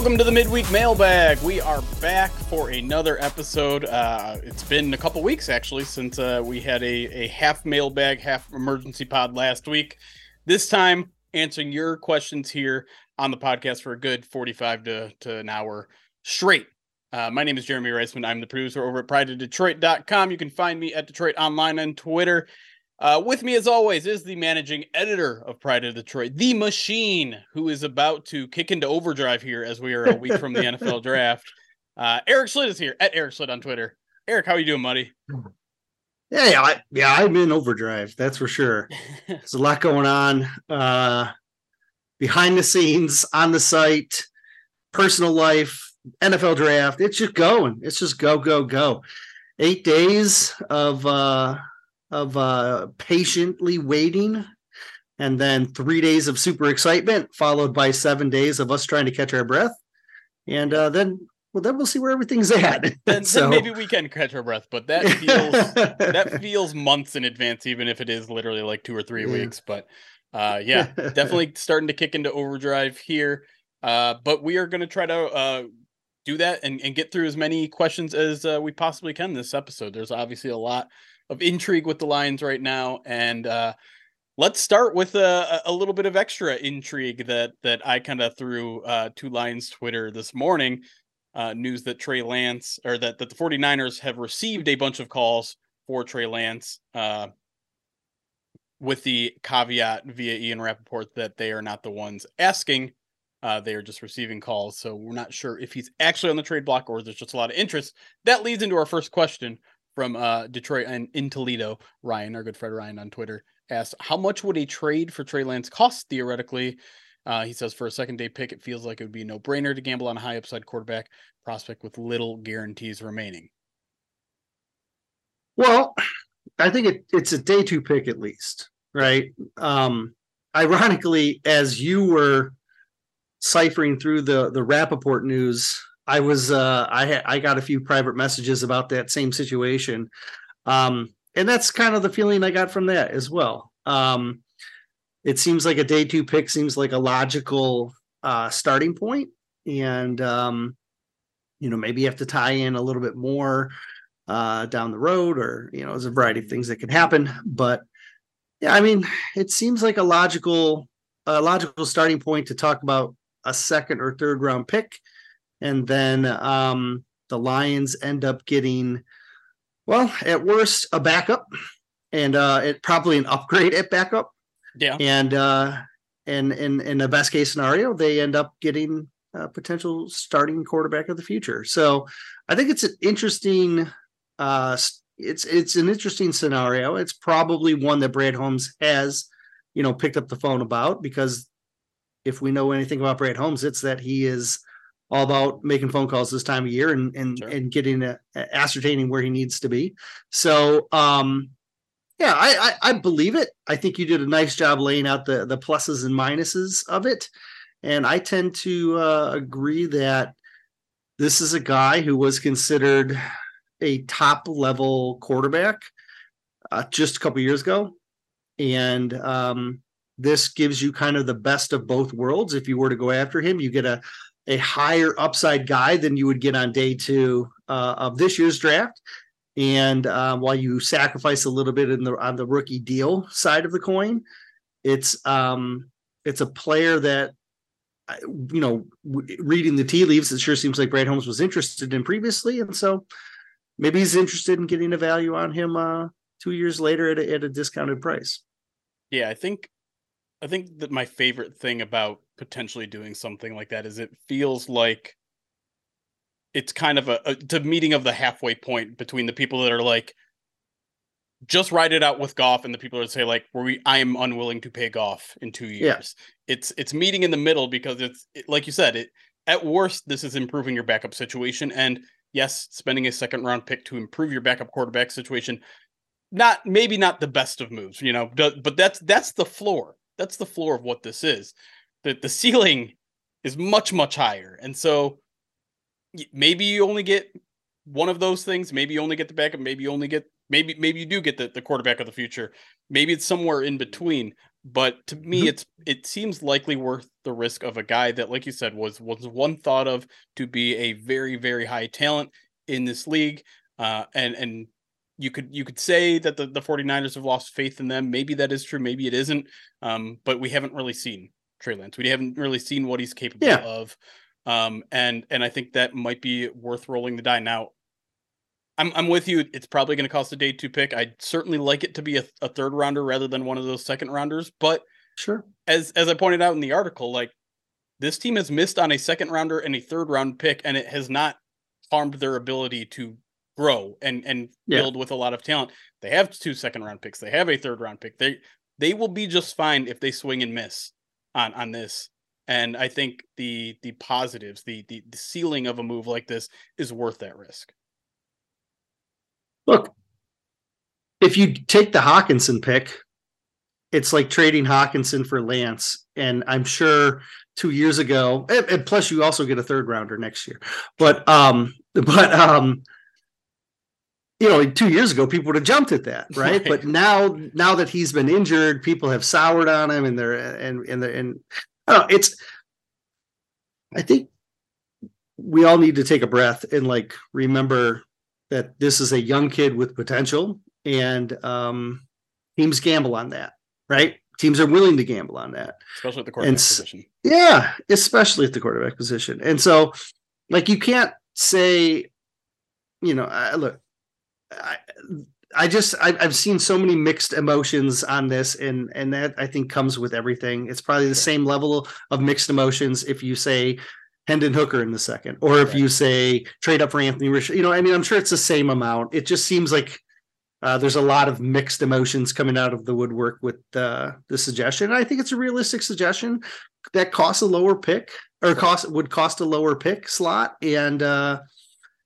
Welcome to the midweek mailbag. We are back for another episode. Uh, it's been a couple weeks actually since uh, we had a, a half mailbag, half emergency pod last week. This time, answering your questions here on the podcast for a good 45 to, to an hour straight. Uh, my name is Jeremy Reisman. I'm the producer over at prideofdetroit.com. You can find me at DetroitOnLion on Twitter uh, with me, as always, is the managing editor of Pride of Detroit, the machine, who is about to kick into overdrive here as we are a week from the NFL draft. Uh, Eric Schlitt is here at Eric Schlitt on Twitter. Eric, how are you doing, buddy? Yeah, yeah, I, yeah, I'm in overdrive. That's for sure. There's a lot going on uh, behind the scenes, on the site, personal life, NFL draft. It's just going. It's just go, go, go. Eight days of uh, of uh, patiently waiting and then three days of super excitement followed by seven days of us trying to catch our breath. And uh, then well then we'll see where everything's at. Then, so, then maybe we can catch our breath but that feels that feels months in advance even if it is literally like two or three yeah. weeks. But uh, yeah definitely starting to kick into overdrive here. Uh, but we are going to try to uh, do that and, and get through as many questions as uh, we possibly can this episode. There's obviously a lot of intrigue with the Lions right now, and uh, let's start with a, a little bit of extra intrigue that that I kind of threw uh, to Lions Twitter this morning. Uh, news that Trey Lance or that, that the 49ers have received a bunch of calls for Trey Lance uh, with the caveat via Ian Rapoport that they are not the ones asking. Uh, they are just receiving calls. So we're not sure if he's actually on the trade block or there's just a lot of interest. That leads into our first question, from uh, Detroit and in Toledo. Ryan, our good friend Ryan on Twitter, asked, "How much would a trade for Trey Lance cost theoretically?" Uh, he says, "For a second day pick, it feels like it would be a no brainer to gamble on a high upside quarterback prospect with little guarantees remaining." Well, I think it, it's a day two pick at least, right? Um, ironically, as you were ciphering through the the Rapoport news I was uh, I had I got a few private messages about that same situation, um, and that's kind of the feeling I got from that as well. Um, it seems like a day two pick seems like a logical uh, starting point, and um, you know maybe you have to tie in a little bit more uh, down the road, or you know, there's a variety of things that can happen. But yeah, I mean, it seems like a logical a logical starting point to talk about a second or third round pick and then um, the Lions end up getting, well, at worst, a backup, and uh, it probably an upgrade at backup. Yeah, and uh, and in in the best case scenario, they end up getting a potential starting quarterback of the future. So I think it's an interesting. Uh, it's it's an interesting scenario. It's probably one that Brad Holmes has, you know, picked up the phone about because if we know anything about Brad Holmes, it's that he is all about making phone calls this time of year and and sure. and getting a, ascertaining where he needs to be. So um yeah, I, I, I believe it. I think you did a nice job laying out the the pluses and minuses of it, and I tend to uh, agree that this is a guy who was considered a top level quarterback uh, just a couple years ago, and um, this gives you kind of the best of both worlds. If you were to go after him, you get a a higher upside guy than you would get on day two uh, of this year's draft. And uh, while you sacrifice a little bit in the on the rookie deal side of the coin, it's um, it's a player that you know reading the tea leaves. It sure seems like Brad Holmes was interested in previously, and so maybe he's interested in getting a value on him uh, two years later at a, at a discounted price. Yeah, I think I think that my favorite thing about potentially doing something like that is it feels like it's kind of a, a meeting of the halfway point between the people that are like just ride it out with Goff and the people that say like we I am unwilling to pay Goff in 2 years. Yeah. It's it's meeting in the middle because it's it, like you said it at worst this is improving your backup situation and yes, spending a second round pick to improve your backup quarterback situation not maybe not the best of moves, you know, but that's that's the floor. That's the floor of what this is. The the ceiling is much much higher. And so maybe you only get one of those things, maybe you only get the backup, maybe you only get maybe maybe you do get the, the quarterback of the future. Maybe it's somewhere in between. But to me, mm-hmm. it's it seems likely worth the risk of a guy that, like you said, was was one thought of to be a very very high talent in this league. Uh, and and you could you could say that the, the 49ers have lost faith in them. Maybe that is true, maybe it isn't. Um, but we haven't really seen Trey Lance. We haven't really seen what he's capable yeah. of. Um, and and I think that might be worth rolling the die. Now, I'm I'm with you. It's probably going to cost a day two pick. I'd certainly like it to be a, a third rounder rather than one of those second rounders. But sure, as as I pointed out in the article, like this team has missed on a second rounder and a third round pick, and it has not harmed their ability to grow and and yeah. build with a lot of talent. They have two second round picks. They have a third round pick. They they will be just fine if they swing and miss on on this. And I think the the positives, the the, the ceiling of a move like this is worth that risk. Look, if you take the Hockenson pick, it's like trading Hockenson for Lance. And I'm sure two years ago, and, and plus you also get a third rounder next year. But um, but um you know, two years ago, people would have jumped at that, right? right? But now, now that he's been injured, people have soured on him, and they're and and they're, and I don't know. It's, I think we all need to take a breath and like remember that this is a young kid with potential, and um, teams gamble on that, right? Teams are willing to gamble on that, especially at the quarterback and, position. Yeah, especially at the quarterback position, and so like you can't say, you know, I, look I, I just I, have seen so many mixed emotions on this, and and that I think comes with everything. It's probably the same level of mixed emotions if you say Hendon Hooker in the second, or if you say trade up for Anthony Rich. You know, I mean, I'm sure it's the same amount. It just seems like uh, there's a lot of mixed emotions coming out of the woodwork with uh, the suggestion. I think it's a realistic suggestion that costs a lower pick or cost would cost a lower pick slot, and uh,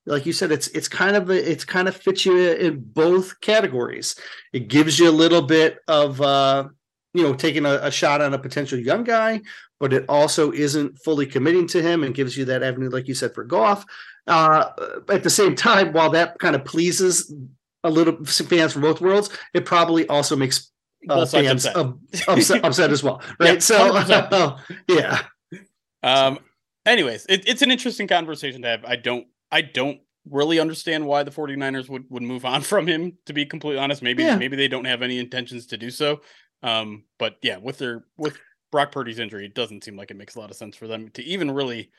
like you said, it's it's kind of it's kind of fits you in both categories. It gives you a little bit of uh, you know taking a, a, shot on a potential young guy, but it also isn't fully committing to him and gives you that avenue, like you said, for Goff. Uh, at the same time, while that kind of pleases a little fans from both worlds, it probably also makes uh, fans upset. upset, upset as well, right? Yeah, so uh, yeah. Um. Anyways, it, it's an interesting conversation to have. I don't I don't really understand why the 49ers would would move on from him to be completely honest. Maybe yeah. maybe they don't have any intentions to do so. Um but yeah with their with Brock Purdy's injury it doesn't seem like it makes a lot of sense for them to even really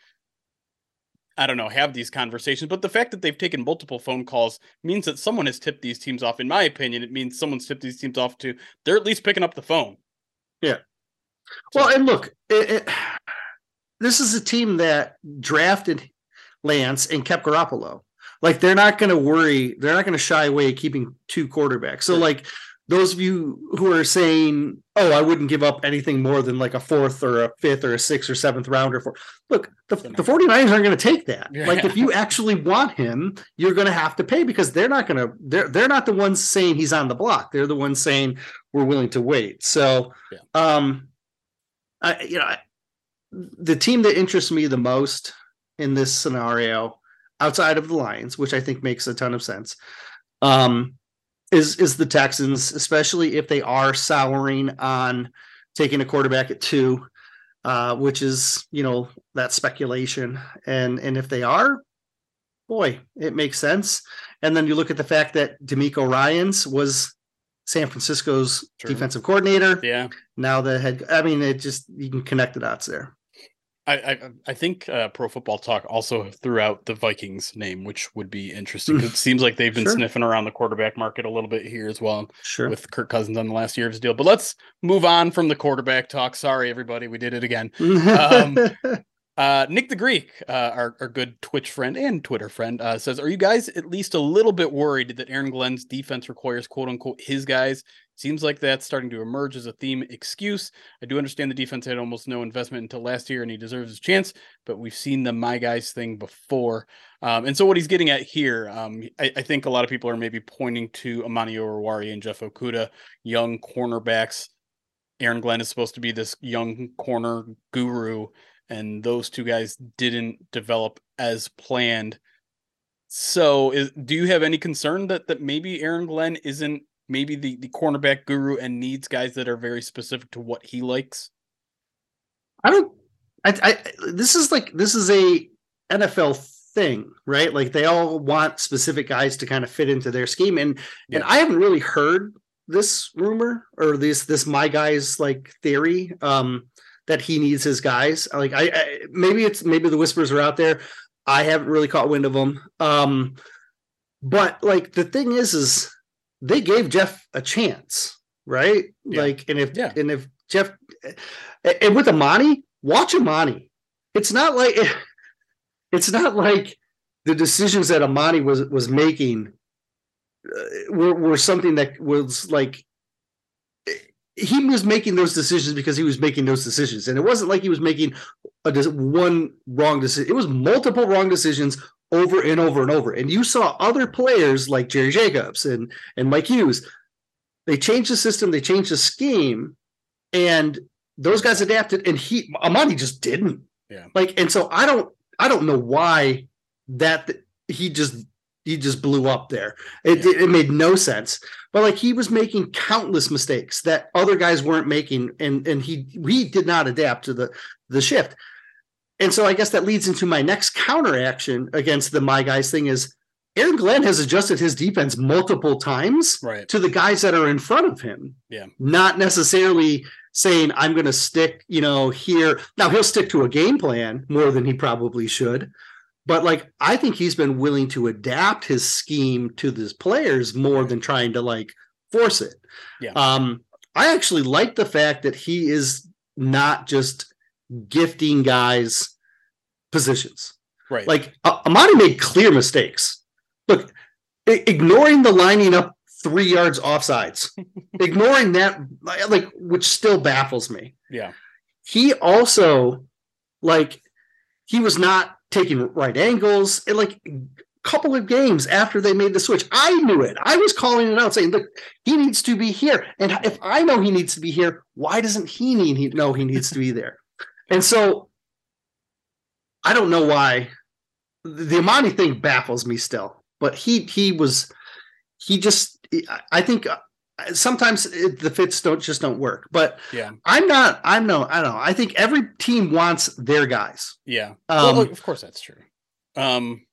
I don't know have these conversations. But the fact that they've taken multiple phone calls means that someone has tipped these teams off. In my opinion it means someone's tipped these teams off to they're at least picking up the phone. Yeah. Well and look it, it, this is a team that drafted Lance and kept Garoppolo. Like they're not going to worry. They're not going to shy away keeping two quarterbacks. So like those of you who are saying, "Oh, I wouldn't give up anything more than like a fourth or a fifth or a sixth or seventh rounder for," look, the, the 49ers aren't going to take that. Yeah. Like if you actually want him, you're going to have to pay because they're not going to. They're they're not the ones saying he's on the block. They're the ones saying we're willing to wait. So, yeah. um, I you know, I, the team that interests me the most in this scenario outside of the Lions, which I think makes a ton of sense, um, is is the Texans, especially if they are souring on taking a quarterback at two, uh, which is you know that speculation, and and if they are, boy, it makes sense. And then you look at the fact that DeMeco Ryans was San Francisco's defensive coordinator. Yeah. Now the head. I mean, it just you can connect the dots there. I, I, I think uh, Pro Football Talk also threw out the Vikings name, which would be interesting. it seems like they've been sure. sniffing around the quarterback market a little bit here as well. Sure. With Kirk Cousins on the last year of his deal. But let's move on from the quarterback talk. Sorry, everybody, we did it again. Um, uh, Nick the Greek, uh, our, our good Twitch friend and Twitter friend, uh, says, Are you guys at least a little bit worried that Aaron Glenn's defense requires quote unquote his guys? Seems like that's starting to emerge as a theme excuse. I do understand the defense had almost no investment until last year and he deserves his chance, but we've seen the my guys thing before. Um, and so what he's getting at here, um, I, I, think a lot of people are maybe pointing to Amani Oruwariye and Jeff Okudah, young cornerbacks. Aaron Glenn is supposed to be this young corner guru and those two guys didn't develop as planned. So, is, do you have any concern that that maybe Aaron Glenn isn't maybe the the cornerback guru and needs guys that are very specific to what he likes? I don't. I, I this is like this is a NFL thing, right? Like they all want specific guys to kind of fit into their scheme, and yeah. and I haven't really heard this rumor or this this my guys like theory. Um, that he needs his guys. Like I, I, maybe it's maybe the whispers are out there. I haven't really caught wind of them. Um, but like the thing is, is they gave Jeff a chance, right? Yeah. Like, and if yeah. and if Jeff and with Amani, watch Amani. It's not like it's not like the decisions that Amani was was making uh, were, were something that was like he was making those decisions because he was making those decisions, and it wasn't like he was making a one wrong decision. It was multiple wrong decisions over and over and over. And you saw other players like Jerry Jacobs and and Mike Hughes. They changed the system, they changed the scheme, and those guys adapted. And he Amani just didn't. Yeah. Like, and so I don't I don't know why that he just he just blew up there. It, yeah. it made no sense. But like he was making countless mistakes that other guys weren't making, and and he he did not adapt to the the shift. And so I guess that leads into my next counteraction against the my guys thing is Aaron Glenn has adjusted his defense multiple times right. to the guys that are in front of him. Yeah. Not necessarily saying I'm going to stick, you know, here. Now he'll stick to a game plan more than he probably should, but like I think he's been willing to adapt his scheme to his players more than trying to like force it. Yeah. Um, I actually like the fact that he is not just gifting guys positions. Right. Like uh, Amani made clear mistakes. Look, I- ignoring the lining up three yards offsides, ignoring that, like, which still baffles me. Yeah. He also, like, he was not taking right angles. And like a couple of games after they made the switch, I knew it. I was calling it out, saying, "Look, he needs to be here." And if I know he needs to be here, why doesn't he need he know he needs to be there? And so, I don't know why the Amani thing baffles me still. But he he was he just I think sometimes it, the fits don't just don't work. But yeah, I'm not. I'm no. I don't know. I think every team wants their guys. Yeah. Um, well, of course that's true. Um,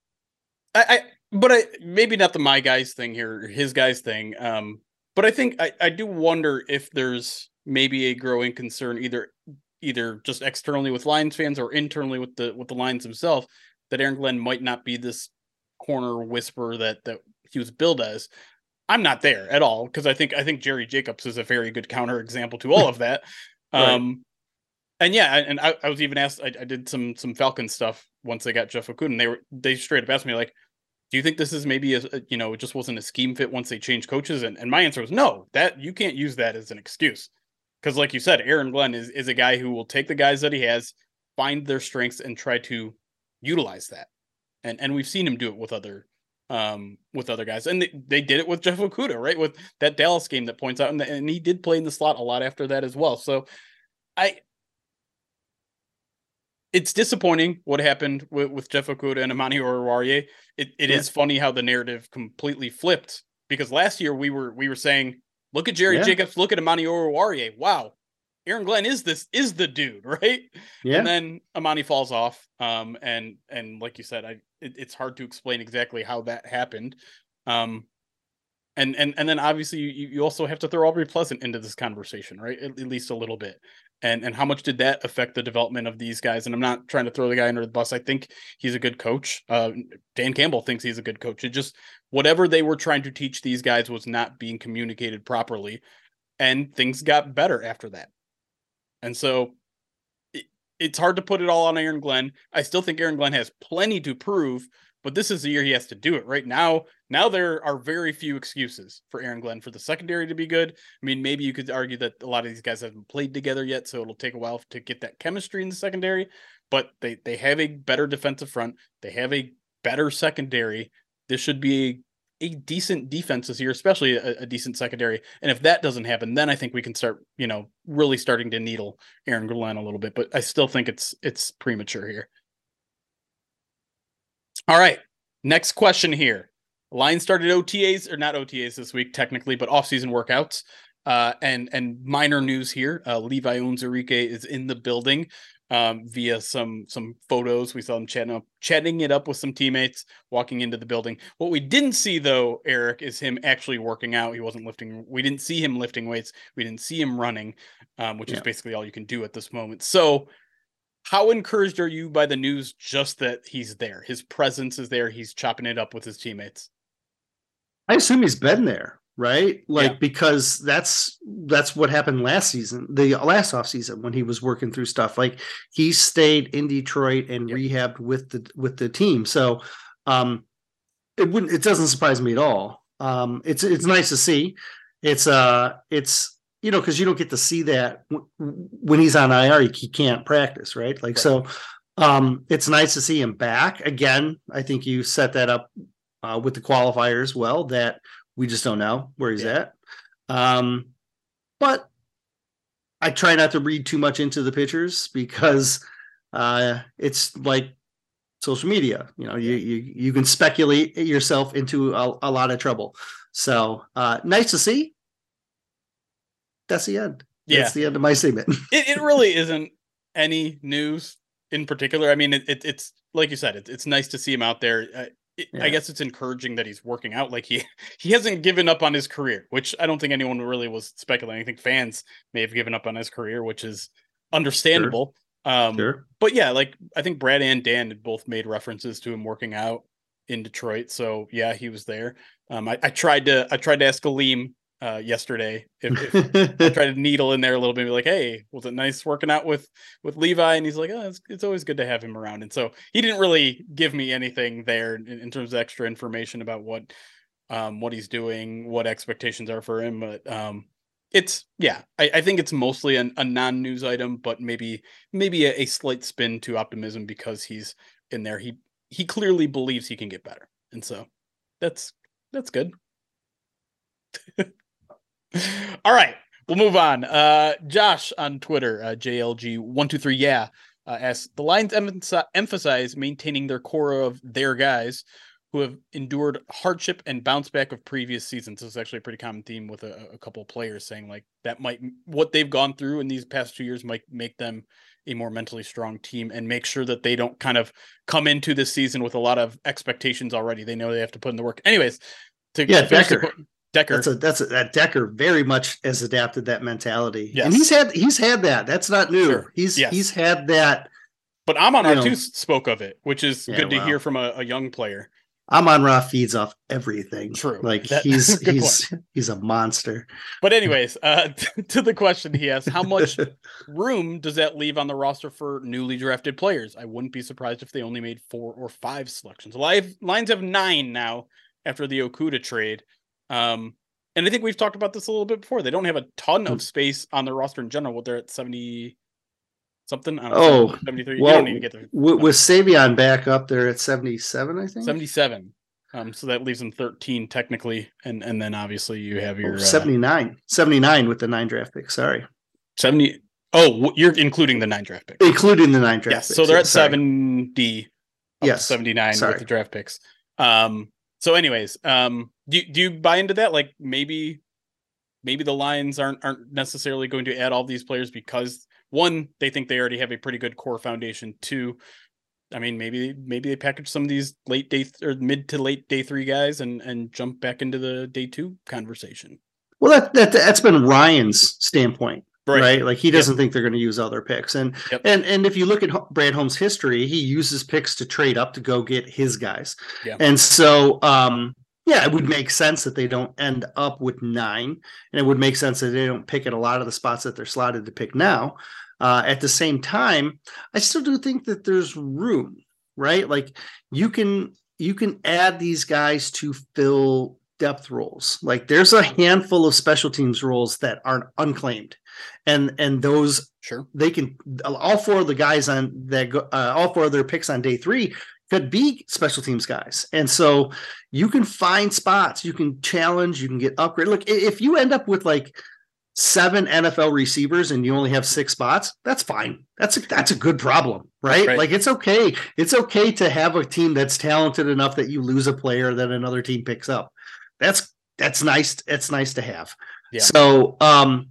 I, I but I maybe not the my guys thing here, his guys thing. Um, but I think I, I do wonder if there's maybe a growing concern either either just externally with Lions fans or internally with the with the Lions himself that Aaron Glenn might not be this corner whisperer that that he was billed as. I'm not there at all because I think I think Jerry Jacobs is a very good counter example to all of that. right. Um, and yeah, and I, I was even asked. I, I, did some some Falcon stuff once they got Jeff Okudah, and they were they straight up asked me like, "Do you think this is maybe a, a you know it just wasn't a scheme fit once they changed coaches?" And and my answer was no. That you can't use that as an excuse because, like you said, Aaron Glenn is is a guy who will take the guys that he has, find their strengths, and try to utilize that. And and we've seen him do it with other um, with other guys. And they, they did it with Jeff Okudah, right? With that Dallas game that points out, and, and he did play in the slot a lot after that as well. So I, it's disappointing what happened with, with Jeff Okudah and Amani Oruwariye. It it yeah. is funny how the narrative completely flipped because last year we were we were saying, look at Jerry yeah. Jacobs, look at Amani Oruwariye. Wow, Aaron Glenn is this is the dude, right? Yeah. And then Amani falls off. Um, and and like you said, I it, it's hard to explain exactly how that happened. Um, and and and then obviously you you also have to throw Aubrey Pleasant into this conversation, right? At, at least a little bit. And and how much did that affect the development of these guys? And I'm not trying to throw the guy under the bus. I think he's a good coach. Uh, Dan Campbell thinks he's a good coach. It just whatever they were trying to teach these guys was not being communicated properly, and things got better after that. And so it, it's hard to put it all on Aaron Glenn. I still think Aaron Glenn has plenty to prove, but this is the year he has to do it. Right now, now there are very few excuses for Aaron Glenn for the secondary to be good. I mean, maybe you could argue that a lot of these guys haven't played together yet, so it'll take a while to get that chemistry in the secondary. But they they have a better defensive front. They have a better secondary. This should be a, a decent defense this year, especially a, a decent secondary. And if that doesn't happen, then I think we can start, you know, really starting to needle Aaron Glenn a little bit. But I still think it's it's premature here. All right. Next question here. Lions started OTAs or not OTAs this week technically, but off-season workouts. Uh, and and minor news here: uh, Levi Onwuzurike is in the building um, via some some photos. We saw him chatting up, chatting it up with some teammates, walking into the building. What we didn't see though, Eric, is him actually working out. He wasn't lifting. We didn't see him lifting weights. We didn't see him running, um, which yeah. is basically all you can do at this moment. So how encouraged are you by the news just that he's there? His presence is there. He's chopping it up with his teammates. I assume he's been there, right? Like yeah. because that's that's what happened last season, the last off season when he was working through stuff. Like he stayed in Detroit and yep. rehabbed with the with the team. So um it wouldn't it doesn't surprise me at all. Um it's it's nice to see. It's uh it's you know, because you don't get to see that when he's on IR, he can't practice, right? Like, right. so um, it's nice to see him back again. I think you set that up uh, with the qualifiers well that we just don't know where he's yeah. at. Um, but I try not to read too much into the pictures because uh, it's like social media. You know, you you you can speculate yourself into a, a lot of trouble. So uh, nice to see that's the end. Yeah. That's the end of my statement. it, it really isn't any news in particular. I mean, it, it it's like you said, it, it's nice to see him out there. Uh, it, yeah. I guess it's encouraging that he's working out. Like he he hasn't given up on his career, which I don't think anyone really was speculating. I think fans may have given up on his career, which is understandable. Sure. Um, sure. But yeah, like I think Brad and Dan had both made references to him working out in Detroit. So yeah, he was there. Um, I, I tried to I tried to ask Alim uh, yesterday. If, if I tried to needle in there a little bit, be like, "Hey, was it nice working out with with Levi?" And he's like, "Oh, it's, it's always good to have him around." And so he didn't really give me anything there in, in terms of extra information about what um, what he's doing, what expectations are for him. But um, it's yeah, I, I think it's mostly an, a non news item, but maybe maybe a, a slight spin to optimism because he's in there. He he clearly believes he can get better, and so that's that's good. All right, we'll move on. Uh, Josh on Twitter, uh, JLG123, yeah, uh, asks The Lions emphasize maintaining their core of their guys who have endured hardship and bounce back of previous seasons. This is actually a pretty common theme with a, a couple of players saying like that might what they've gone through in these past two years might make them a more mentally strong team and make sure that they don't kind of come into this season with a lot of expectations already. They know they have to put in the work. Anyways, to yeah, Decker. Decker. That's a that's a, that Decker very much has adapted that mentality. Yes. And he's had he's had that. That's not new. Sure. He's yes. he's had that. But Amon Ra too spoke of it, which is yeah, good to hear from a, a, young player. Amon Ra feeds off everything. True. Like that, he's he's point. he's a monster. But anyways, uh to the question he asked, how much room does that leave on the roster for newly drafted players? I wouldn't be surprised if they only made four or five selections. Live Lions have nine now after the Okudah trade. Um, and I think we've talked about this a little bit before. They don't have a ton of hmm. space on the roster in general. They're at 70 something. oh, know, 73. Well, you don't need to get there. With, with Savion back up there at 77, I think. 77. Um, so that leaves them 13 technically. And and then obviously you have your oh, 79. Uh, 79 with the nine draft pick. Sorry. 70. Oh, you're including the nine draft picks. Including the nine draft yes, picks. So they're at 70. Yes. 79 sorry. with the draft picks. Um, so anyways, um, do do you buy into that? Like maybe maybe the Lions aren't aren't necessarily going to add all these players because one, they think they already have a pretty good core foundation. Two, I mean, maybe maybe they package some of these late day th- or mid to late day three guys and and jump back into the day two conversation. Well, that, that that's been Ryan's standpoint Right. right. Like he doesn't yep. think they're going to use other picks. And yep. and and if you look at Brad Holmes' history, he uses picks to trade up to go get his guys. Yeah. And so um yeah, it would make sense that they don't end up with nine, and it would make sense that they don't pick at a lot of the spots that they're slotted to pick now. Uh, at the same time, I still do think that there's room, right? Like you can you can add these guys to fill depth roles. Like there's a handful of special teams roles that aren't unclaimed, and and those sure they can all four of the guys on that go, uh, all four of their picks on day three could be special teams guys. And so you can find spots, you can challenge, you can get upgrade. Look, if you end up with like seven NFL receivers and you only have six spots, that's fine. That's a, that's a good problem, right? right? Like it's okay. It's okay to have a team that's talented enough that you lose a player that another team picks up. That's that's nice. It's nice to have. Yeah. So um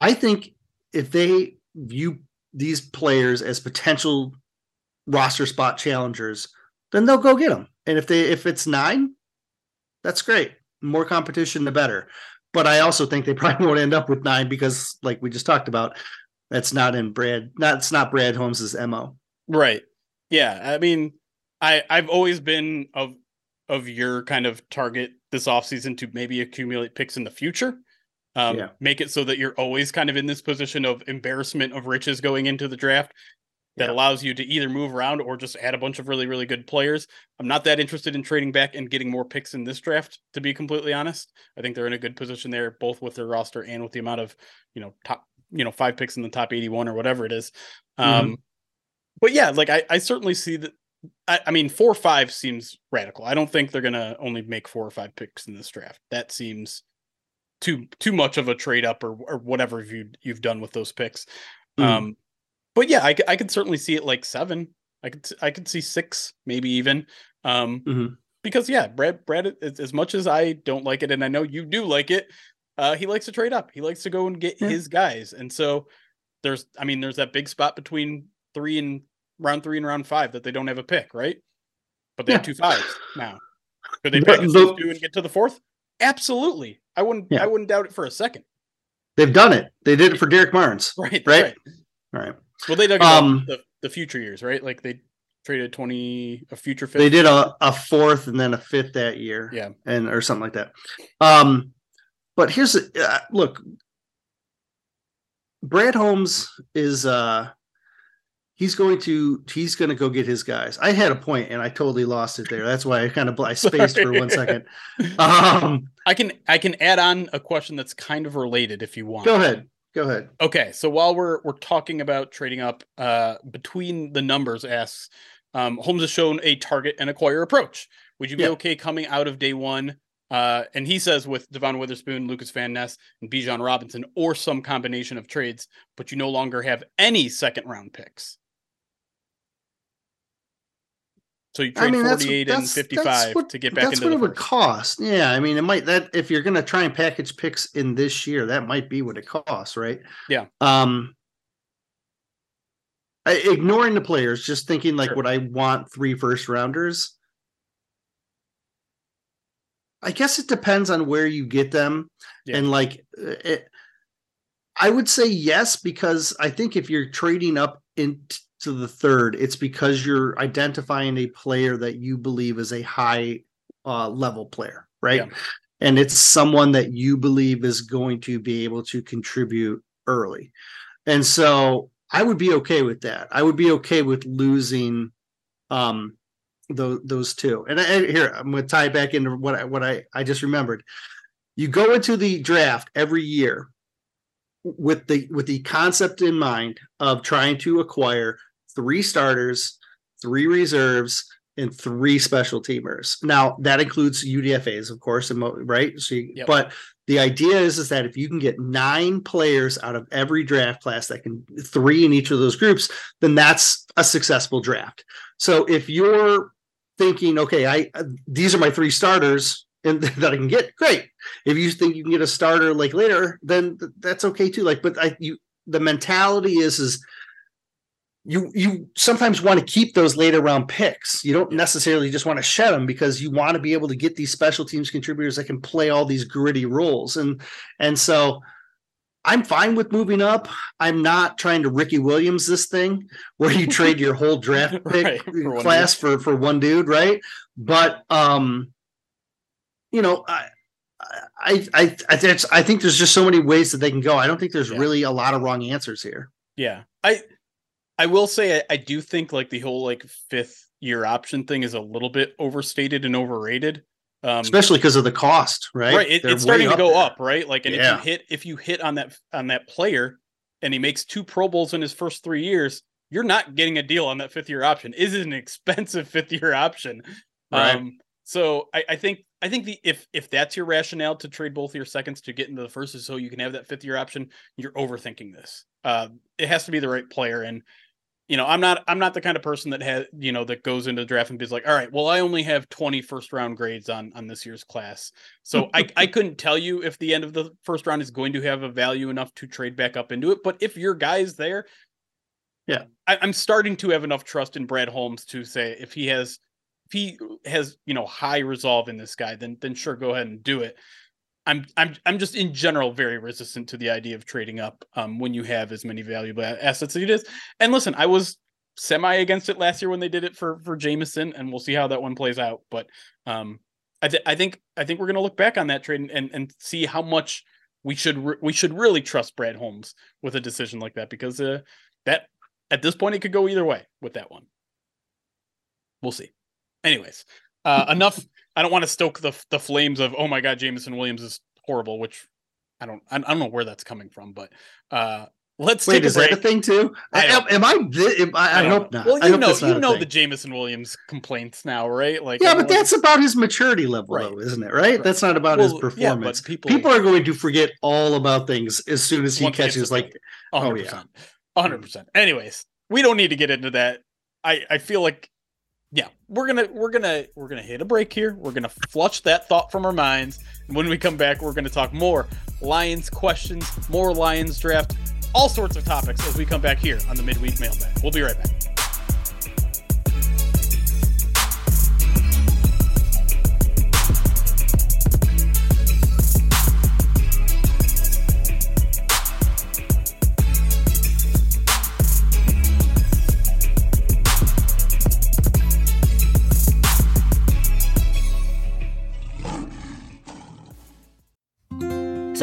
I think if they view these players as potential roster spot challengers, then they'll go get them. And if they if it's nine, that's great. More competition, the better. But I also think they probably won't end up with nine because, like we just talked about, that's not in Brad. That's not Brad Holmes's mo. Right. Yeah. I mean, I I've always been of of your kind of target this offseason to maybe accumulate picks in the future. Um, yeah. Make it so that you're always kind of in this position of embarrassment of riches going into the draft that yeah. allows you to either move around or just add a bunch of really, really good players. I'm not that interested in trading back and getting more picks in this draft, to be completely honest. I think they're in a good position there, both with their roster and with the amount of, you know, top, you know, five picks in the top 81 or whatever it is. Mm-hmm. Um, but yeah, like I, I certainly see that. I, I mean, four or five seems radical. I don't think they're gonna only make four or five picks in this draft. That seems too too much of a trade up or or whatever you you've done with those picks. Mm. Um, but yeah, I, I could certainly see it like seven. I could I could see six, maybe even. Um, mm-hmm. because yeah, Brad Brad as much as I don't like it, and I know you do like it, uh, he likes to trade up. He likes to go and get yeah. his guys, and so there's I mean there's that big spot between three and round three and round five that they don't have a pick, right? But they yeah. have two fives now. Could they pick those two and get to the fourth? Absolutely. I wouldn't yeah. I wouldn't doubt it for a second. They've done it. They did it for Derrick Barnes. Right. Right. right. All right. Well, they dug um, the, the future years, right? Like they traded 20 a future fifth. They did a, a fourth and then a fifth that year. Yeah. And or something like that. Um but here's uh, look Brad Holmes is uh he's going to he's going to go get his guys. I had a point and I totally lost it there. That's why I kind of I spaced for one second. Um I can I can add on a question that's kind of related if you want. Go ahead. Go ahead. Okay, so while we're we're talking about trading up, uh, between the numbers asks, um, Holmes has shown a target and acquire approach. Would you be yeah. okay coming out of day one? Uh, and he says with Devon Witherspoon, Lukas Van Ness, and Bijan Robinson, or some combination of trades, but you no longer have any second round picks. So you trade I mean, 48 that's, and 55 what, to get back that's into what it would cost. Yeah. I mean, it might that if you're gonna try and package picks in this year, that might be what it costs, right? Yeah. Um ignoring the players, just thinking like sure. would I want three first rounders? I guess it depends on where you get them. Yeah. And like it, I would say yes, because I think if you're trading up in to the third, it's because you're identifying a player that you believe is a high uh, level player, right? Yeah. And it's someone that you believe is going to be able to contribute early. And so I would be okay with that. I would be okay with losing um those those two. And I, here I'm going to tie it back into what I what I I just remembered. You go into the draft every year with the with the concept in mind of trying to acquire three starters, three reserves, and three special teamers. Now that includes UDFA's, of course, and right? So, you, yep. but the idea is is that if you can get nine players out of every draft class that can three in each of those groups, then that's a successful draft. So if you're thinking, okay, I these are my three starters and that I can get, great. If you think you can get a starter like later, then that's okay too. Like, but I you the mentality is is you you sometimes want to keep those later round picks. You don't necessarily just want to shed them because you want to be able to get these special teams contributors that can play all these gritty roles. And and so I'm fine with moving up. I'm not trying to Ricky Williams this thing where you trade your whole draft pick right, for class for for one dude, right? But um, you know, I I I I, I think there's just so many ways that they can go. I don't think there's yeah. really a lot of wrong answers here. Yeah, I I will say I, I do think like the whole like fifth year option thing is a little bit overstated and overrated. Um, especially because of the cost, right? Right, it, it's starting to go there. up, right? Like, and yeah. if you hit if you hit on that on that player, and he makes two Pro Bowls in his first three years, you're not getting a deal on that fifth year option. Is it an expensive fifth year option? Right. Um, so I, I think I think the if if that's your rationale to trade both your seconds to get into the first, is so you can have that fifth year option, you're overthinking this. Uh, it has to be the right player, and you know, I'm not I'm not the kind of person that has you know that goes into draft and is like, all right, well, I only have 20 first round grades on on this year's class, so I I couldn't tell you if the end of the first round is going to have a value enough to trade back up into it. But if your guy's there, yeah, I, I'm starting to have enough trust in Brad Holmes to say if he has if he has you know high resolve in this guy, then then sure, go ahead and do it. I'm I'm I'm just in general very resistant to the idea of trading up um, when you have as many valuable assets as it is. And listen, I was semi against it last year when they did it for for Jameson, and we'll see how that one plays out. But um, I th- I think I think we're gonna look back on that trade and and, and see how much we should re- we should really trust Brad Holmes with a decision like that because uh, that at this point it could go either way with that one. We'll see. Anyways, uh, enough I don't want to stoke the the flames of oh my god, Jameson Williams is horrible, which I don't I don't know where that's coming from, but uh let's Wait, take a break. that a thing too? I am, am, I? Am I, I, hope not. Well, you know, you know the Jameson Williams complaints now, right? Like, yeah, but that's about his maturity level, right. though, isn't it? Right? right. That's not about well, his performance. Yeah, people people are going to forget all about things as soon as he catches like, 100%, oh yeah, hundred percent. Anyways, we don't need to get into that. I I feel like yeah, we're gonna we're gonna we're gonna hit a break here. We're gonna flush that thought from our minds. And when we come back, we're gonna talk more Lions questions, more Lions draft, all sorts of topics as we come back here on the midweek mailbag. We'll be right back.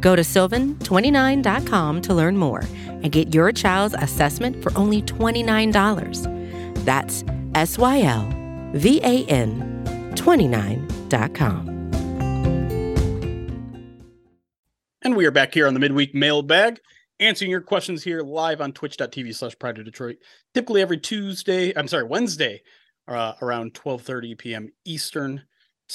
Go to sylvan29.com to learn more and get your child's assessment for only $29. That's S Y L V A N 29.com. And we are back here on the midweek mailbag, answering your questions here live on twitch.tv slash Pride of Detroit. Typically every Tuesday, I'm sorry, Wednesday, uh, around 12:30 p.m. Eastern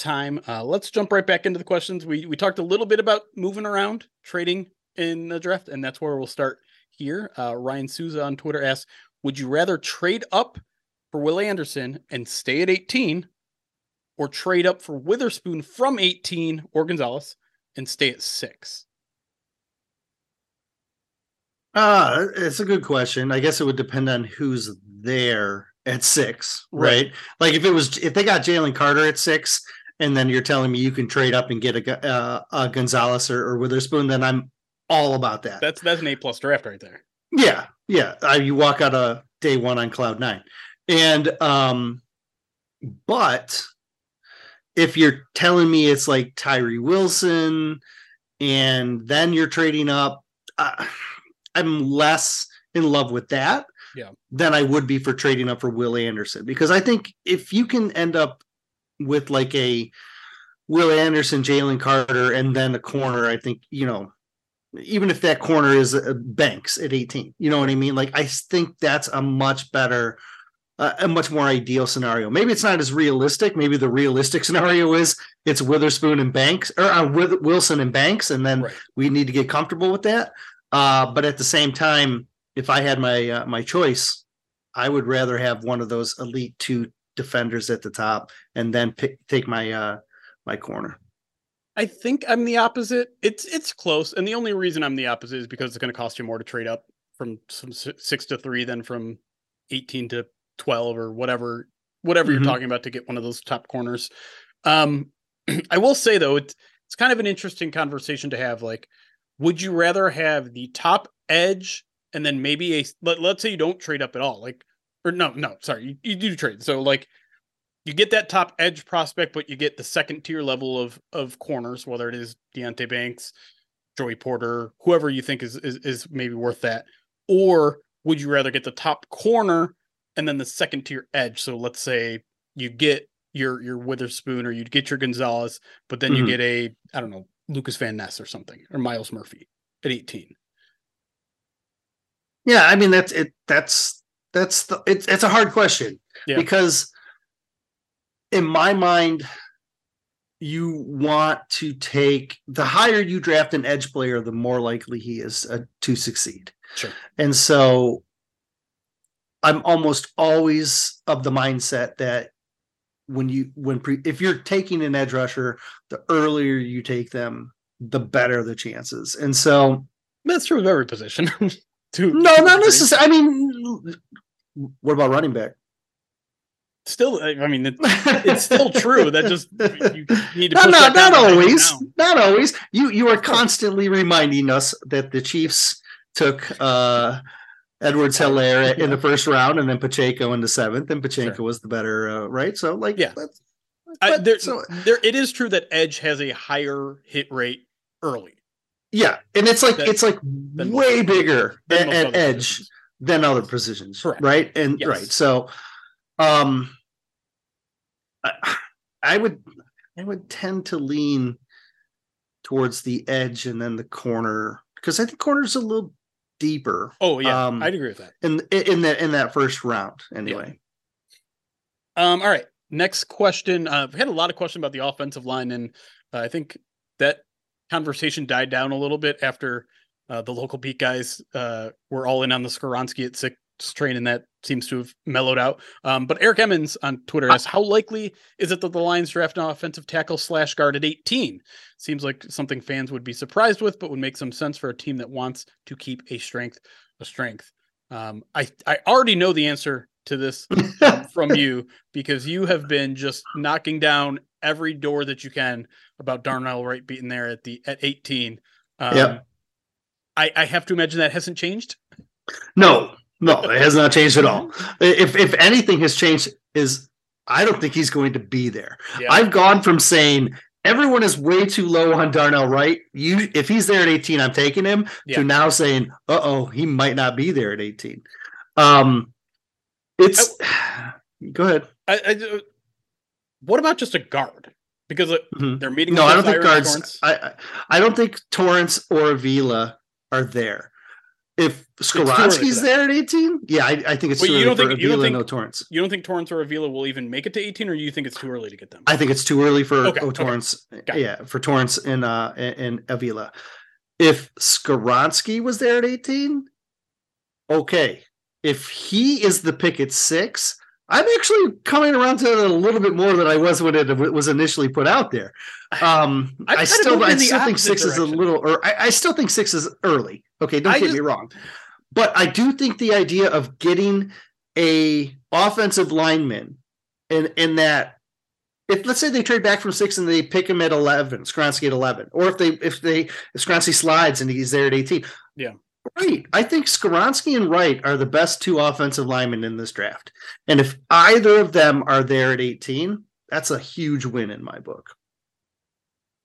time. Uh, let's jump right back into the questions. We we talked a little bit about moving around, trading in the draft, and that's where we'll start here. Uh, Ryan Souza on Twitter asks, "Would you rather trade up for Will Anderson and stay at 18, or trade up for Witherspoon from 18 or Gonzalez and stay at six? Uh, it's a good question. I guess it would depend on who's there at six, right? right? Like if it was if they got Jalen Carter at six, and then you're telling me you can trade up and get a, uh, a Gonzalez or, or, Witherspoon, then I'm all about that. That's that's an A plus draft right there. Yeah, yeah. I, you walk out of day one on cloud nine, and um, but if you're telling me it's like Tyree Wilson, and then you're trading up, uh, I'm less in love with that yeah. than I would be for trading up for Will Anderson. Because I think if you can end up with like a Will Anderson, Jalen Carter, and then a corner, I think, you know, even if that corner is uh, Banks at 18, you know what I mean? Like, I think that's a much better, uh, a much more ideal scenario. Maybe it's not as realistic. Maybe the realistic scenario is it's Witherspoon and Banks, or uh, Wilson and Banks, and then right. we need to get comfortable with that. Uh, but at the same time, if I had my uh, my choice, I would rather have one of those elite two defenders at the top, and then pick, take my uh, my corner. I think I'm the opposite. It's it's close, and the only reason I'm the opposite is because it's going to cost you more to trade up from some six to three than from eighteen to twelve or whatever whatever mm-hmm. you're talking about to get one of those top corners. Um, I will say though, it's it's kind of an interesting conversation to have. Like, would you rather have the top edge and then maybe a let, let's say you don't trade up at all, like or no, no, sorry, you, you do trade. So like you get that top edge prospect, but you get the second tier level of of corners, whether it is Deonte Banks, Joey Porter, whoever you think is, is is maybe worth that, or would you rather get the top corner and then the second tier edge? So let's say you get your your Witherspoon or you'd get your Gonzalez, but then mm-hmm. you get a I don't know Lukas Van Ness or something or Myles Murphy at eighteen. Yeah, I mean that's it. That's that's the it's it's a hard question yeah. because in my mind, you want to take the higher you draft an edge player, the more likely he is uh, to succeed. Sure. And so I'm almost always of the mindset that when you when pre, if you're taking an edge rusher, the earlier you take them, the better the chances. And so that's true of every position. to, no, not necessarily. I mean, what about running back? still i mean it, it's still true. That just you need to no, no not always. not always. You you are constantly reminding us that the chiefs took uh edwards helaire in the first round and then pacheco in the seventh and pacheco sure. was the better uh, right? So like yeah. but, I, there, so, there it is true that edge has a higher hit rate early. Yeah and it's like that, it's like way bigger at, at edge. positions. Than other positions Correct. right and yes. right so um, I, I would I would tend to lean towards the edge and then the corner because I think corner's a little deeper. Oh yeah, um, I'd agree with that. In in that in that first round, anyway. Yeah. Um. All right. Next question. Uh, we had a lot of questions about the offensive line, and uh, I think that conversation died down a little bit after uh, the local beat guys uh, were all in on the Skoronski at six train, and that seems to have mellowed out. Um, but Eric Emmons on Twitter asks, "How likely is it that the Lions draft an offensive tackle slash guard at 18? Seems like something fans would be surprised with, but would make some sense for a team that wants to keep a strength a strength." Um, I I already know the answer to this from you because you have been just knocking down every door that you can about Darnell Wright being there at the at 18. Um, yeah. I, I have to imagine that hasn't changed. No, no, it has not changed at all. If if anything has changed, is I don't think he's going to be there. Yeah. I've gone from saying everyone is way too low on Darnell Wright. You, if he's there at 18, I'm taking him. Yeah. To now saying, uh oh, he might not be there at 18. Um, it's I, go ahead. I, I, what about just a guard? Because mm-hmm. they're meeting. No, I don't think guards. I I don't think Torrence or Avila are there. If Skoronski's there at 18, yeah, I, I think it's Wait, too you don't think, you don't think, no Torrence. You don't think Torrence or Avila will even make it to 18, or you think it's too early to get them? I think it's too early for okay, Torrence. Okay. Yeah, for Torrence and uh and Avila. If Skoronski was there at 18, okay. If he is the pick at six, I'm actually coming around to it a little bit more than I was when it was initially put out there. Um, I still, I still think six direction. is a little, or I, I, still think six is early. Okay, don't I get just, me wrong, but I do think the idea of getting a offensive lineman in in that, if let's say they trade back from six and they pick him at eleven, Skoronski at eleven, or if they if they if Skoronski slides and he's there at eighteen, yeah, Right. I think Skoronski and Wright are the best two offensive linemen in this draft. And if either of them are there at 18, that's a huge win in my book.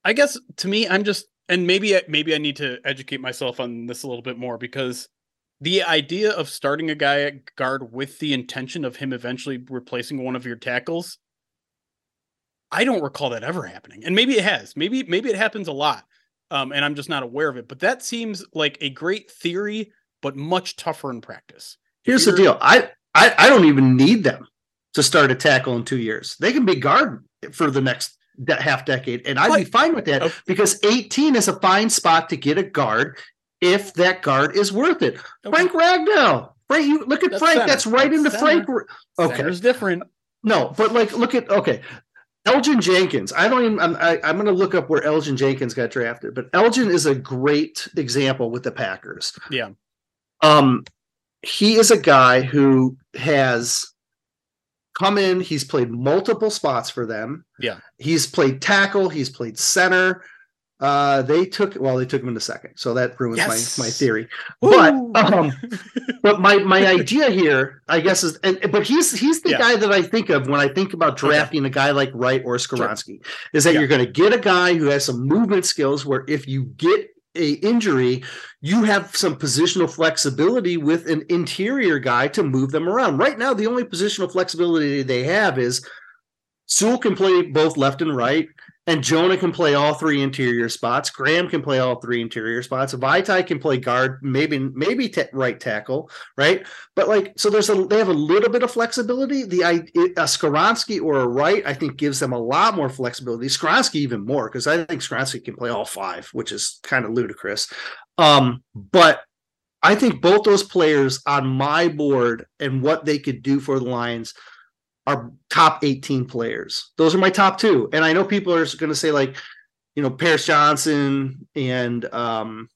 I guess to me, I'm just and maybe maybe I need to educate myself on this a little bit more because the idea of starting a guy at guard with the intention of him eventually replacing one of your tackles, I don't recall that ever happening. And maybe it has. Maybe maybe it happens a lot. Um, and I'm just not aware of it. But that seems like a great theory, but much tougher in practice. Here's the deal. I, I I don't even need them to start a tackle in two years. They can be guard for the next de- half decade, and I'd be fine with that okay. because 18 is a fine spot to get a guard if that guard is worth it. Okay. Frank Ragnow. Frank, you look at that's Frank. Center. That's right that's into center. Frank. Okay, Center's different. No, but like, look at okay. Elgton Jenkins. I don't even. I'm, I, am i am going to look up where Elgton Jenkins got drafted, but Elgton is a great example with the Packers. Yeah. Um, he is a guy who has come in. He's played multiple spots for them. Yeah. He's played tackle. He's played center. Uh, they took well, they took him in a second, so that ruins yes. my my theory. Woo! But um, but my my idea here, I guess, is and but he's he's the yeah. guy that I think of when I think about drafting okay. a guy like Wright or Skoronski, sure. is that yeah. you're going to get a guy who has some movement skills. Where if you get a injury, you have some positional flexibility with an interior guy to move them around. Right now, the only positional flexibility they have is Sewell can play both left and right. And Jonah can play all three interior spots. Graham can play all three interior spots. Vaitai can play guard, maybe maybe t- right tackle, Wright? But like, so there's a they have a little bit of flexibility. The a Skoronski or a right, I think, gives them a lot more flexibility. Skoronski even more because I think Skoronski can play all five, which is kind of ludicrous. Um, but I think both those players on my board and what they could do for the Lions are top 18 players. Those are my top two. And I know people are going to say like, you know, Paris Johnson and um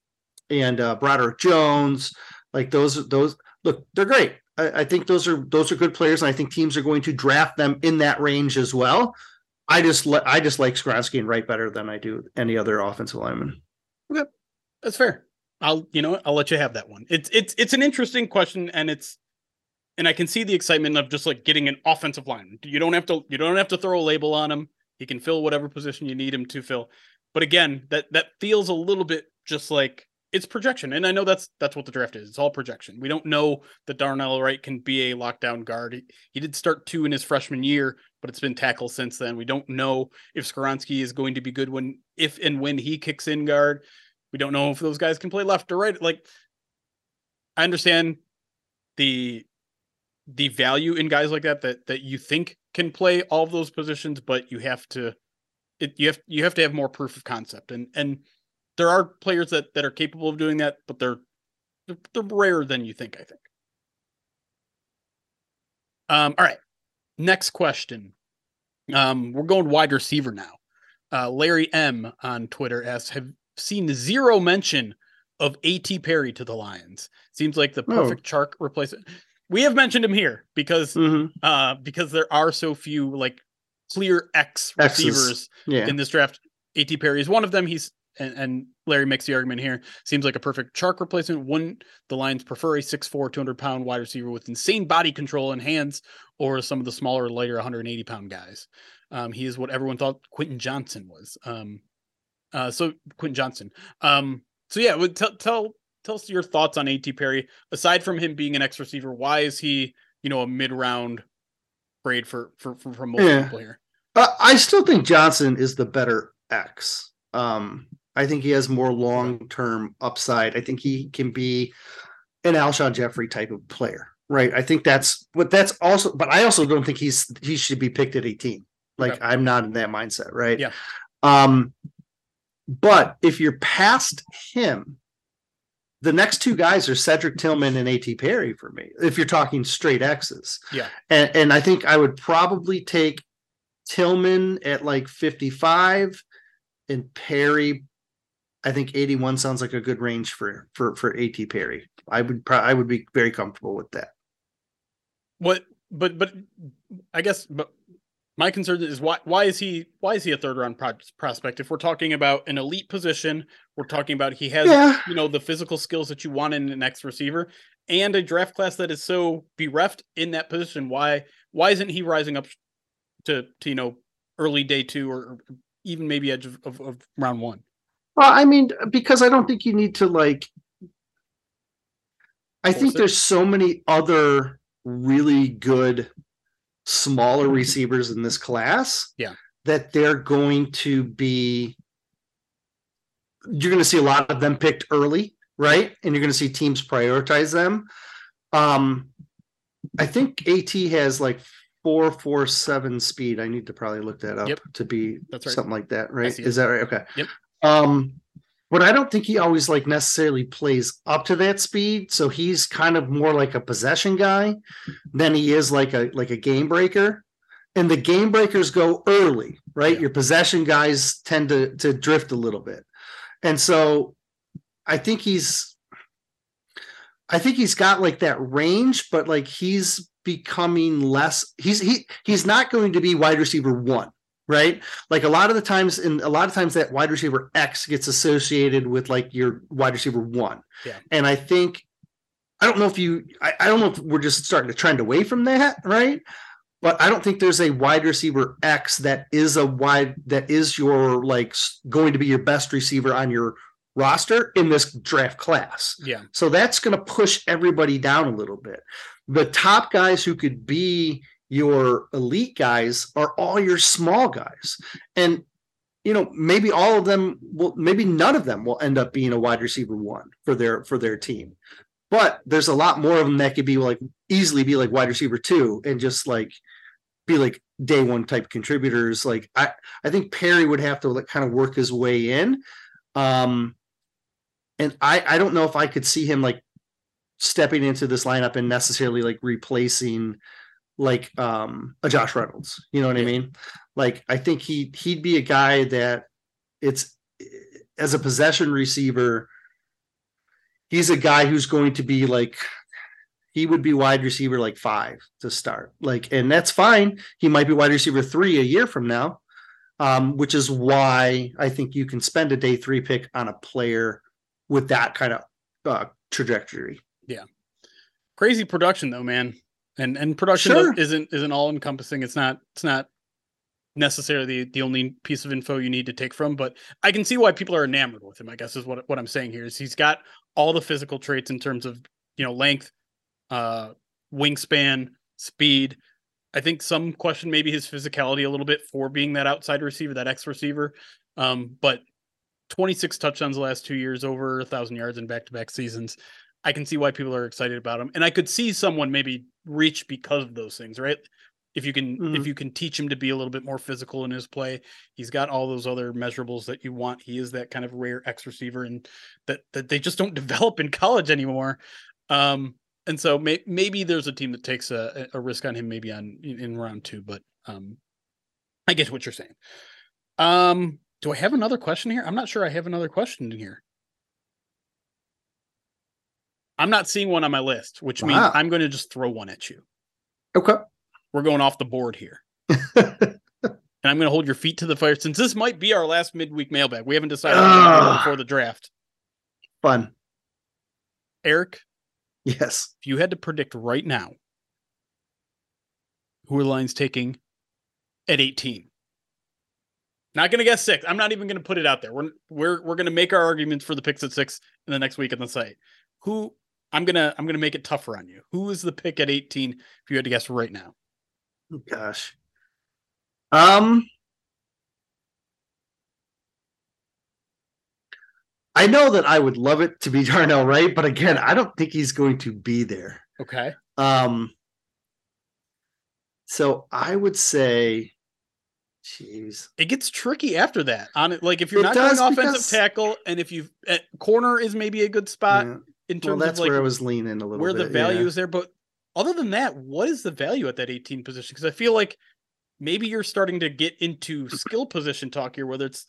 and uh Broderick Jones, like those those look, they're great. I, I think those are those are good players, and I think teams are going to draft them in that range as well. I just le- I just like Skoronski and Wright better than I do any other offensive lineman. Okay, that's fair. I'll you know I'll let you have that one. It's it's it's an interesting question, and it's and I can see the excitement of just like getting an offensive line. You don't have to you don't have to throw a label on him. He can fill whatever position you need him to fill. But again, that that feels a little bit just like it's projection. And I know that's that's what the draft is. It's all projection. We don't know that Darnell Wright can be a lockdown guard. He, he did start two in his freshman year, but it's been tackle since then. We don't know if Skoronski is going to be good when if and when he kicks in guard. We don't know if those guys can play left or right. Like I understand the the value in guys like that that that you think can play all of those positions, but you have to it, you have you have to have more proof of concept. And and there are players that that are capable of doing that, but they're they're, they're rarer than you think. I think. Um. All right. Next question. Um. We're going wide receiver now. Uh, Larry M on Twitter asks, "Have seen zero mention of A.T. Perry to the Lions? Seems like the oh. perfect oh. Chark replacement." We have mentioned him here because mm-hmm. uh because there are so few like clear X receivers yeah. in this draft. A.T. Perry is one of them. He's and, and, Larry makes the argument here. Seems like a perfect Chark replacement. Wouldn't the Lions prefer a 6'4", 200 pound wide receiver with insane body control and hands, or some of the smaller, lighter, 180 pound guys? Um, he is what everyone thought Quentin Johnson was. Um, uh, so Quentin Johnston. Um, so yeah, would t- tell tell us your thoughts on A.T. Perry. Aside from him being an X receiver, why is he, you know, a mid round grade for, for, for, for most yeah. people here? Uh, I still think Johnson is the better X. Um, I think he has more long term upside. I think he can be an Alshon Jeffery type of player, right? I think that's but that's also, but I also don't think he's he should be picked at 18. Like okay. I'm not in that mindset, right? Yeah. Um, but if you're past him, the next two guys are Cedric Tillman and A.T. Perry for me, if you're talking straight X's. Yeah. And, and I think I would probably take Tillman at like 55 and Perry. I think 81 sounds like a good range for for for A.T. Perry. I would pro- I would be very comfortable with that. What but but I guess but my concern is why why is he why is he a third round pro- prospect? If we're talking about an elite position, we're talking about he has yeah. you know the physical skills that you want in an X receiver and a draft class that is so bereft in that position. Why why isn't he rising up to to you know early day two or even maybe edge of, of, of round one? Well, I mean, because I don't think you need to like I think there's so many other really good smaller receivers in this class. Yeah. That they're going to be you're going to see a lot of them picked early, right? And you're going to see teams prioritize them. Um I think AT has like four four seven speed. I need to probably look that up Yep. to be That's right. something like that, right? Is that right? Okay. Yep. Um, but I don't think he always like necessarily plays up to that speed. So he's kind of more like a possession guy than he is like a like a game breaker. And the game breakers go early, right? Yeah. Your possession guys tend to to drift a little bit. And so I think he's I think he's got like that range, but like he's becoming less he's he he's not going to be wide receiver one, right? Like a lot of the times and a lot of times that wide receiver X gets associated with like your wide receiver one. Yeah. And I think I don't know if you I, I don't know if we're just starting to trend away from that, right? But I don't think there's a wide receiver X that is a wide that is your like going to be your best receiver on your roster in this draft class. Yeah. So that's going to push everybody down a little bit. The top guys who could be your elite guys are all your small guys. And you know, maybe all of them will maybe none of them will end up being a wide receiver one for their for their team. But there's a lot more of them that could be like easily be like wide receiver two and just like be like day one type contributors. Like I I think Perry would have to like kind of work his way in. Um and I I don't know if I could see him like stepping into this lineup and necessarily like replacing like um a Josh Reynolds. You know what I mean? Like I think he he'd be a guy that it's as a possession receiver, he's a guy who's going to be like he would be wide receiver like five to start. Like, and that's fine. He might be wide receiver three a year from now. Um, which is why I think you can spend a day three pick on a player with that kind of uh, trajectory. Yeah. Crazy production though, man. And and production Sure. isn't isn't all encompassing. It's not it's not necessarily the only piece of info you need to take from, but I can see why people are enamored with him, I guess is what what I'm saying here is he's got all the physical traits in terms of, you know, length, uh wingspan, speed. I think some question maybe his physicality a little bit for being that outside receiver, that X receiver. Um, but 26 touchdowns the last two years, over a thousand yards in back-to-back seasons. I can see why people are excited about him, and I could see someone maybe reach because of those things, right? If you can, if Mhm. you can teach him to be a little bit more physical in his play, he's got all those other measurables that you want. He is that kind of rare X receiver, and that that they just don't develop in college anymore. Um, and so may, maybe there's a team that takes a, a risk on him, maybe on in, in round two. But um, I get what you're saying. Um, do I have another question here? I'm not sure I have another question in here. I'm not seeing one on my list, which means I'm going to just throw one at you. Okay. We're going off the board here. and I'm going to hold your feet to the fire since this might be our last midweek mailbag. We haven't decided what we're gonna do Ugh. before the draft. Fun. Eric, Yes. if you had to predict right now who are the Lions taking at 18? Not going to guess six. I'm not even going to put it out there. We're we're we're going to make our arguments for the picks at six in the next week on the site. Who I'm gonna I'm gonna make it tougher on you. Who is the pick at 18 if you had to guess right now? Oh, Gosh. Um I know that I would love it to be Darnell Wright, but again, I don't think he's going to be there. Okay. Um so I would say jeez. It gets tricky after that. On it, like if you're It not does going offensive because- tackle, and if you at corner is maybe a good spot Yeah. In Well, that's of like where I was leaning a little bit. where bit. the value yeah. is there. But other than that, what is the value at that 18 position? Because I feel like maybe you're starting to get into skill position talk here, whether it's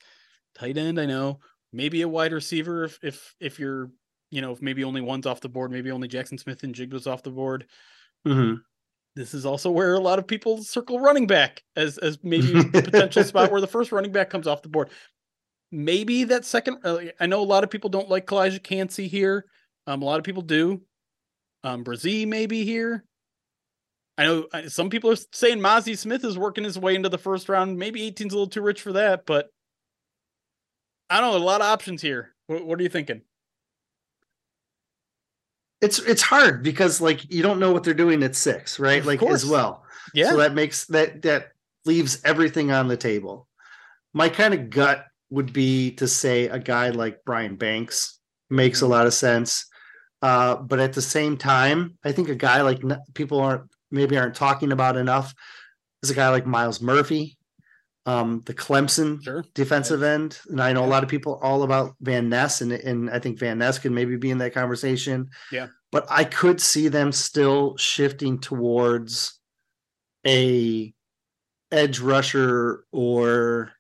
tight end, I know, maybe a wide receiver if if if you're you know if maybe only one's off the board, maybe only Jaxon Smith-Njigba was off the board. Mhm. This is also where a lot of people circle running back as as maybe potential spot where the first running back comes off the board. Maybe that second. Uh, I know a lot of people don't like Kalijah Kancey here. Um, a lot of people do. Um, Brazil maybe here. I know some people are saying Mazi Smith is working his way into the first round. Maybe 18's a little too rich for that, but I don't know. A lot of options here. What, what are you thinking? it's it's hard because like you don't know what they're doing at six, right? Of like course. as well. Yeah. So that makes that that leaves everything on the table. My kind of gut would be to say a guy like Brian Banks makes a Mhm. lot of sense. Uh, but at the same time, I think a guy like people aren't maybe aren't talking about enough is a guy like Myles Murphy, um, the Clemson Sure. defensive end. And I know a lot of people all about Van Ness, and, and I think Van Ness can maybe be in that conversation. Yeah. But I could see them still shifting towards a edge rusher or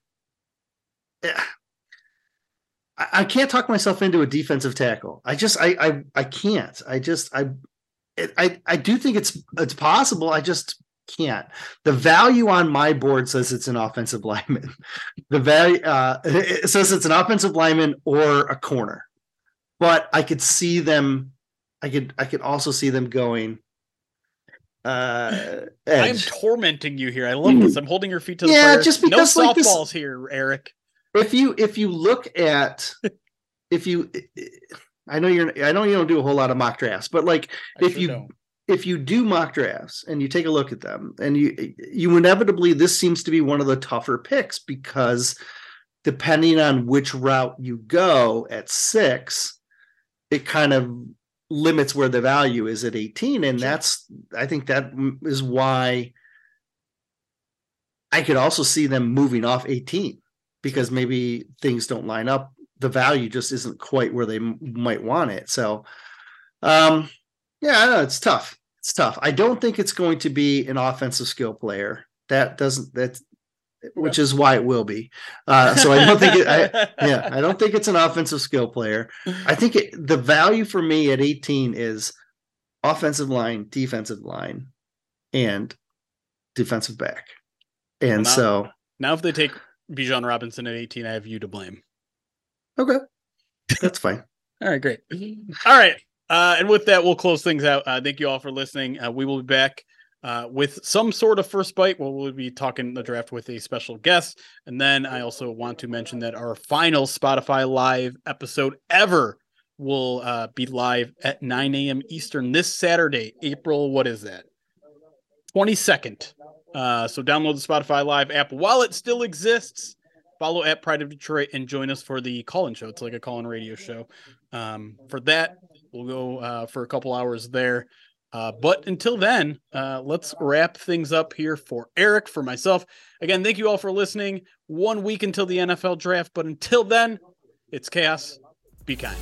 eh, I, I can't talk myself into a defensive tackle. I just I I I can't. I just I it, I I do think it's it's possible. I just can't. The value on my board says it's an offensive lineman. The value uh, it says it's an offensive lineman or a corner, but I could see them. I could I could also see them going. Uh, I am tormenting you here. I love this. I'm holding your feet to the Yeah, fire. just no because, like, this- softballs here, Eric. If you if you look at if you I know you're I know you don't do a whole lot of mock drafts, but like I If sure you- don't. if you do mock drafts and you take a look at them and you you inevitably this seems to be one of the tougher picks because depending on which route you go at six it kind of limits where the value is at 18 and Sure. that's i think that is why i could also see them moving off 18 because maybe things don't line up the value just isn't quite where they m- might want it so um yeah, I know it's tough. It's tough. I don't think it's going to be an offensive skill player. That doesn't that, which is why it will be. Uh, so I don't think it. I, yeah, I don't think it's an offensive skill player. I think it, the value for me at 18 is offensive line, defensive line, and defensive back. And Well, now- so, now, if they take Bijan Robinson at 18, I have you to blame. okay, that's fine. All right, great. All right. Uh, and with that, we'll close things out. Uh, thank you all for listening. Uh, we will be back uh, with some sort of first bite. Where we'll be talking the draft with a special guest. And then I also want to mention that our final Spotify live episode ever will uh, be live at 9 a.m. Eastern this Saturday, April. What is that? 22nd. Uh, so download the Spotify Live app while it still exists. Follow at Pride of Detroit and join us for the call-in show. It's like a call-in radio show. Um, for that, we'll go uh, for a couple hours there. Uh, but until then, uh, let's wrap things up here for Eric, for myself. Again, thank you all for listening. One week until the NFL draft, but until then, it's chaos. Be kind.